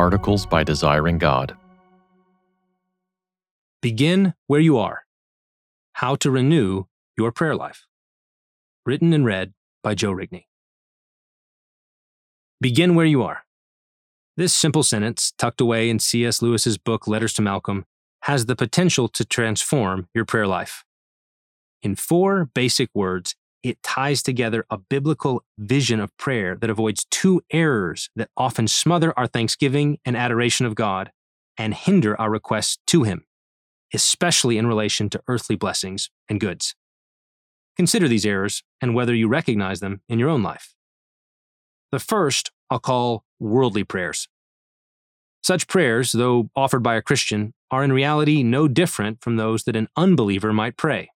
Articles by Desiring God. Begin where you are. How to renew your prayer life. Written and read by Joe Rigney. Begin where you are. This simple sentence, tucked away in C.S. Lewis's book Letters to Malcolm, has the potential to transform your prayer life. In four basic words, it ties together a biblical vision of prayer that avoids two errors that often smother our thanksgiving and adoration of God and hinder our requests to Him, especially in relation to earthly blessings and goods. Consider these errors and whether you recognize them in your own life. The first I'll call worldly prayers. Such prayers, though offered by a Christian, are in reality no different from those that an unbeliever might pray.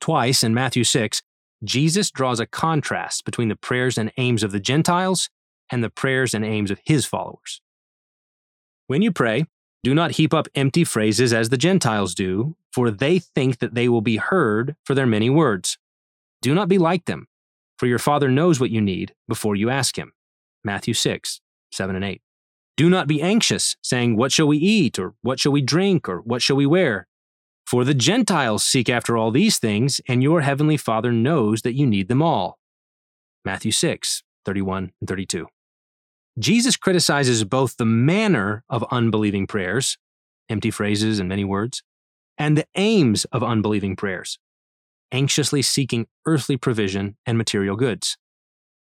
Twice in Matthew 6, Jesus draws a contrast between the prayers and aims of the Gentiles and the prayers and aims of his followers. When you pray, do not heap up empty phrases as the Gentiles do, for they think that they will be heard for their many words. Do not be like them, for your Father knows what you need before you ask Him. Matthew 6, 7 and 8. Do not be anxious, saying, What shall we eat, or what shall we drink, or what shall we wear? For the Gentiles seek after all these things, and your heavenly Father knows that you need them all. Matthew 6, 31 and 32. Jesus criticizes both the manner of unbelieving prayers, empty phrases and many words, and the aims of unbelieving prayers, anxiously seeking earthly provision and material goods.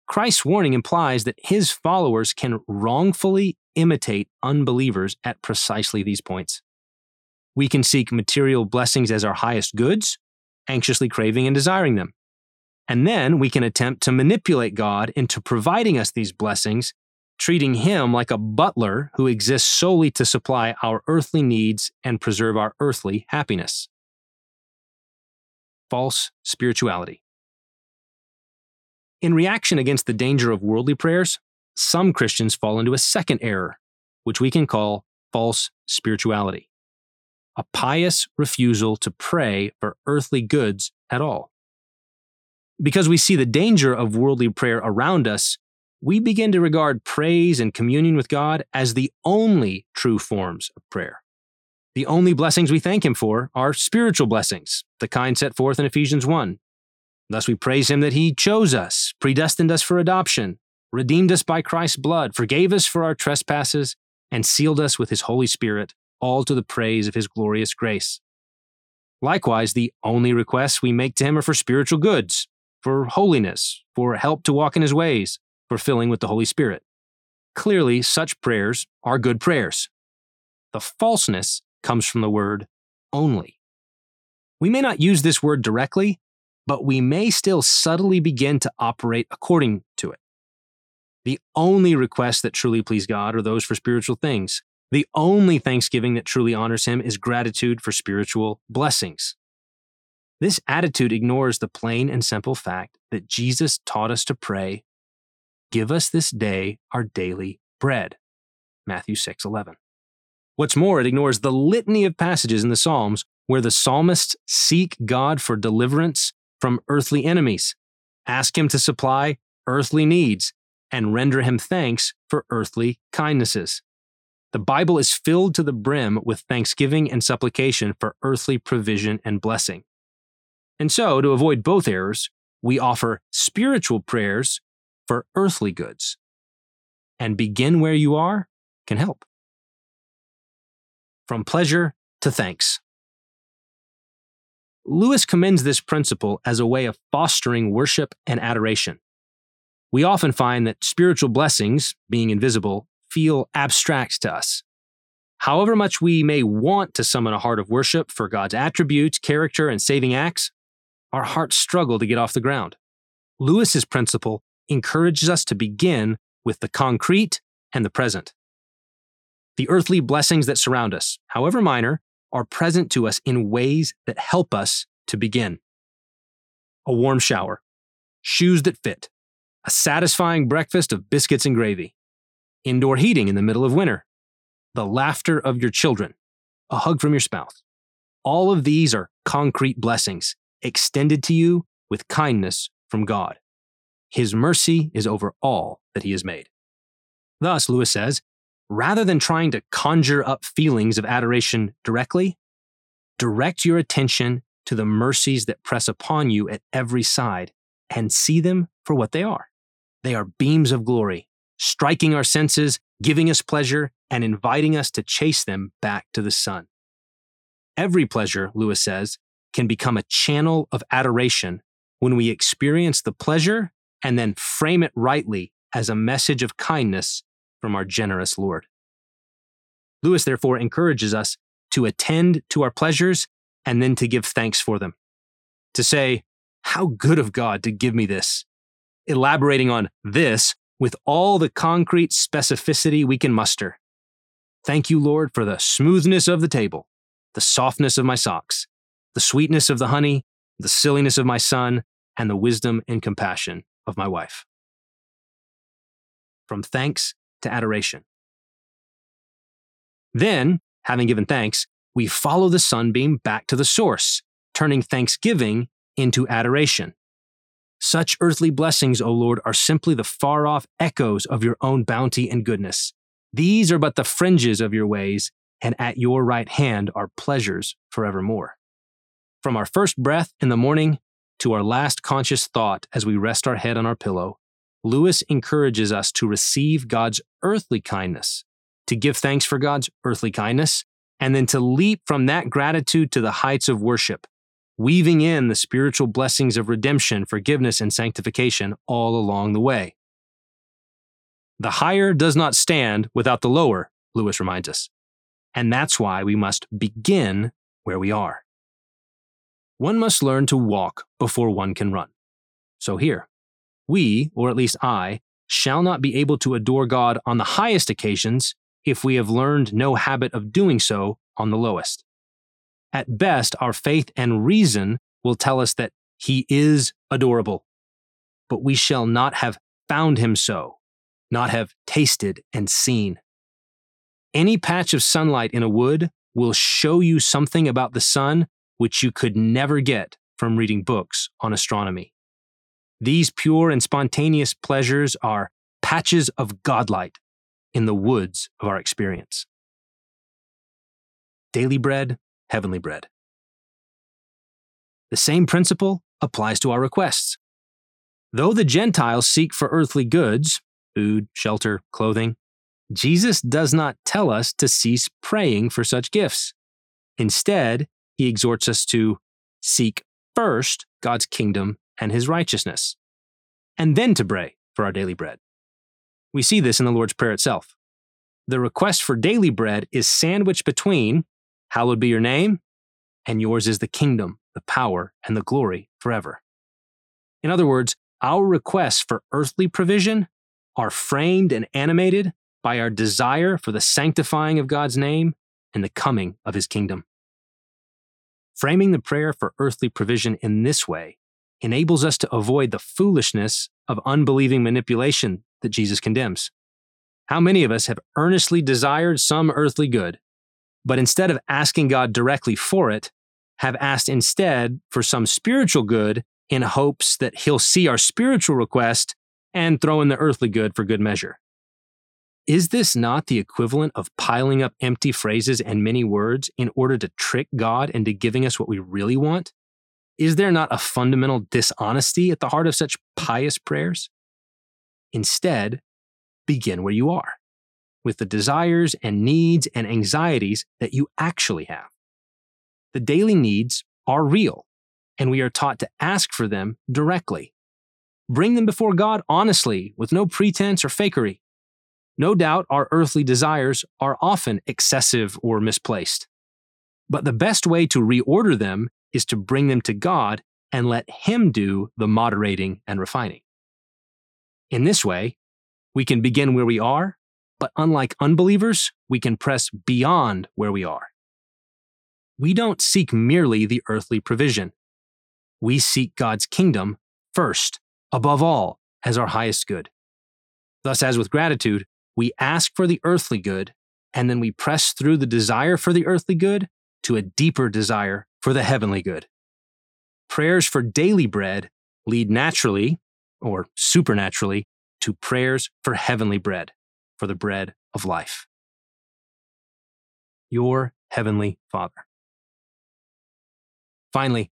Christ's warning implies that his followers can wrongfully imitate unbelievers at precisely these points. We can seek material blessings as our highest goods, anxiously craving and desiring them. And then we can attempt to manipulate God into providing us these blessings, treating Him like a butler who exists solely to supply our earthly needs and preserve our earthly happiness. False spirituality. In reaction against the danger of worldly prayers, some Christians fall into a second error, which we can call false spirituality a pious refusal to pray for earthly goods at all. Because we see the danger of worldly prayer around us, we begin to regard praise and communion with God as the only true forms of prayer. The only blessings we thank Him for are spiritual blessings, the kind set forth in Ephesians 1. Thus we praise Him that He chose us, predestined us for adoption, redeemed us by Christ's blood, forgave us for our trespasses, and sealed us with His Holy Spirit all to the praise of his glorious grace. Likewise, the only requests we make to him are for spiritual goods, for holiness, for help to walk in his ways, for filling with the Holy Spirit. Clearly, such prayers are good prayers. The falseness comes from the word only. We may not use this word directly, but we may still subtly begin to operate according to it. The only requests that truly please God are those for spiritual things, the only thanksgiving that truly honors him is gratitude for spiritual blessings. This attitude ignores the plain and simple fact that Jesus taught us to pray, Give us this day our daily bread. Matthew 6 11. What's more, it ignores the litany of passages in the Psalms where the psalmists seek God for deliverance from earthly enemies, ask Him to supply earthly needs, and render Him thanks for earthly kindnesses. The Bible is filled to the brim with thanksgiving and supplication for earthly provision and blessing. And so, to avoid both errors, we offer spiritual prayers for earthly goods. And begin where you are can help. From pleasure to thanks. Lewis commends this principle as a way of fostering worship and adoration. We often find that spiritual blessings, being invisible, feel abstract to us. However much we may want to summon a heart of worship for God's attributes, character, and saving acts, our hearts struggle to get off the ground. Lewis's principle encourages us to begin with the concrete and the present. The earthly blessings that surround us, however minor, are present to us in ways that help us to begin. A warm shower, shoes that fit, a satisfying breakfast of biscuits and gravy, indoor heating in the middle of winter, the laughter of your children, a hug from your spouse. All of these are concrete blessings extended to you with kindness from God. His mercy is over all that he has made. Thus, Lewis says, rather than trying to conjure up feelings of adoration directly, direct your attention to the mercies that press upon you at every side and see them for what they are. They are beams of glory, striking our senses, giving us pleasure, and inviting us to chase them back to the sun. Every pleasure, Lewis says, can become a channel of adoration when we experience the pleasure and then frame it rightly as a message of kindness from our generous Lord. Lewis therefore encourages us to attend to our pleasures and then to give thanks for them. To say, How good of God to give me this, elaborating on this with all the concrete specificity we can muster. Thank you, Lord, for the smoothness of the table, the softness of my socks, the sweetness of the honey, the silliness of my son, and the wisdom and compassion of my wife. From thanks to adoration. Then, having given thanks, we follow the sunbeam back to the source, turning thanksgiving into adoration. Such earthly blessings, O Lord, are simply the far off echoes of your own bounty and goodness. These are but the fringes of your ways, and at your right hand are pleasures forevermore. From our first breath in the morning to our last conscious thought as we rest our head on our pillow, Lewis encourages us to receive God's earthly kindness, to give thanks for God's earthly kindness, and then to leap from that gratitude to the heights of worship, weaving in the spiritual blessings of redemption, forgiveness, and sanctification all along the way. The higher does not stand without the lower, Lewis reminds us. And that's why we must begin where we are. One must learn to walk before one can run. So here, we, or at least I, shall not be able to adore God on the highest occasions if we have learned no habit of doing so on the lowest. At best, our faith and reason will tell us that He is adorable, but we shall not have found Him so, not have tasted and seen. Any patch of sunlight in a wood will show you something about the sun which you could never get from reading books on astronomy. These pure and spontaneous pleasures are patches of godlight in the woods of our experience. Daily bread, heavenly bread. The same principle applies to our requests. Though the Gentiles seek for earthly goods, food, shelter, clothing, Jesus does not tell us to cease praying for such gifts. Instead, he exhorts us to seek first God's kingdom and his righteousness, and then to pray for our daily bread. We see this in the Lord's Prayer itself. The request for daily bread is sandwiched between, Hallowed be your name, and yours is the kingdom, the power, and the glory forever. In other words, our requests for earthly provision are framed and animated by our desire for the sanctifying of God's name and the coming of his kingdom. Framing the prayer for earthly provision in this way enables us to avoid the foolishness of unbelieving manipulation that Jesus condemns. How many of us have earnestly desired some earthly good, but instead of asking God directly for it, have asked instead for some spiritual good in hopes that He'll see our spiritual request and throw in the earthly good for good measure? Is this not the equivalent of piling up empty phrases and many words in order to trick God into giving us what we really want? Is there not a fundamental dishonesty at the heart of such pious prayers? Instead, begin where you are, with the desires and needs and anxieties that you actually have. The daily needs are real, and we are taught to ask for them directly. Bring them before God honestly, with no pretense or fakery. No doubt our earthly desires are often excessive or misplaced. But the best way to reorder them is to bring them to God and let Him do the moderating and refining. In this way, we can begin where we are, but unlike unbelievers, we can press beyond where we are. We don't seek merely the earthly provision. We seek God's kingdom first, above all, as our highest good. Thus, as with gratitude, we ask for the earthly good, and then we press through the desire for the earthly good to a deeper desire for the heavenly good. Prayers for daily bread lead naturally, or supernaturally, to prayers for heavenly bread, for the bread of life. your Heavenly Father. Finally,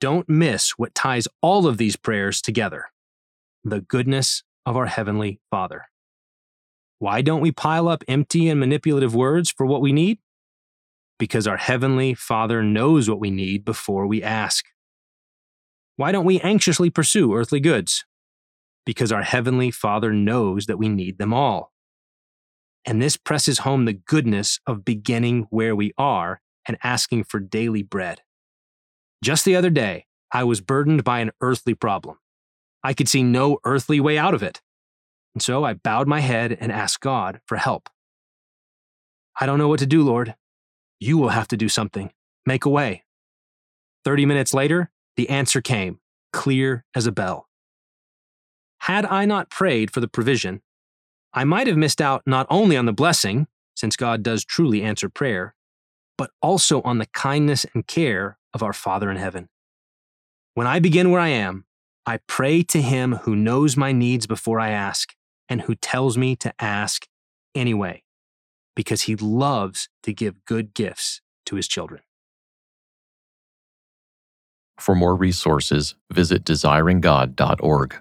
don't miss what ties all of these prayers together the goodness of our Heavenly Father. Why don't we pile up empty and manipulative words for what we need? Because our Heavenly Father knows what we need before we ask. Why don't we anxiously pursue earthly goods? Because our Heavenly Father knows that we need them all. And this presses home the goodness of beginning where we are and asking for daily bread. Just the other day, I was burdened by an earthly problem. I could see no earthly way out of it. And so I bowed my head and asked God for help. I don't know what to do, Lord. You will have to do something. Make a way. 30 minutes later, the answer came, clear as a bell. Had I not prayed for the provision, I might have missed out not only on the blessing, since God does truly answer prayer, but also on the kindness and care of our Father in heaven. When I begin where I am, I pray to Him who knows my needs before I ask and who tells me to ask anyway, because He loves to give good gifts to His children. For more resources, visit desiringgod.org.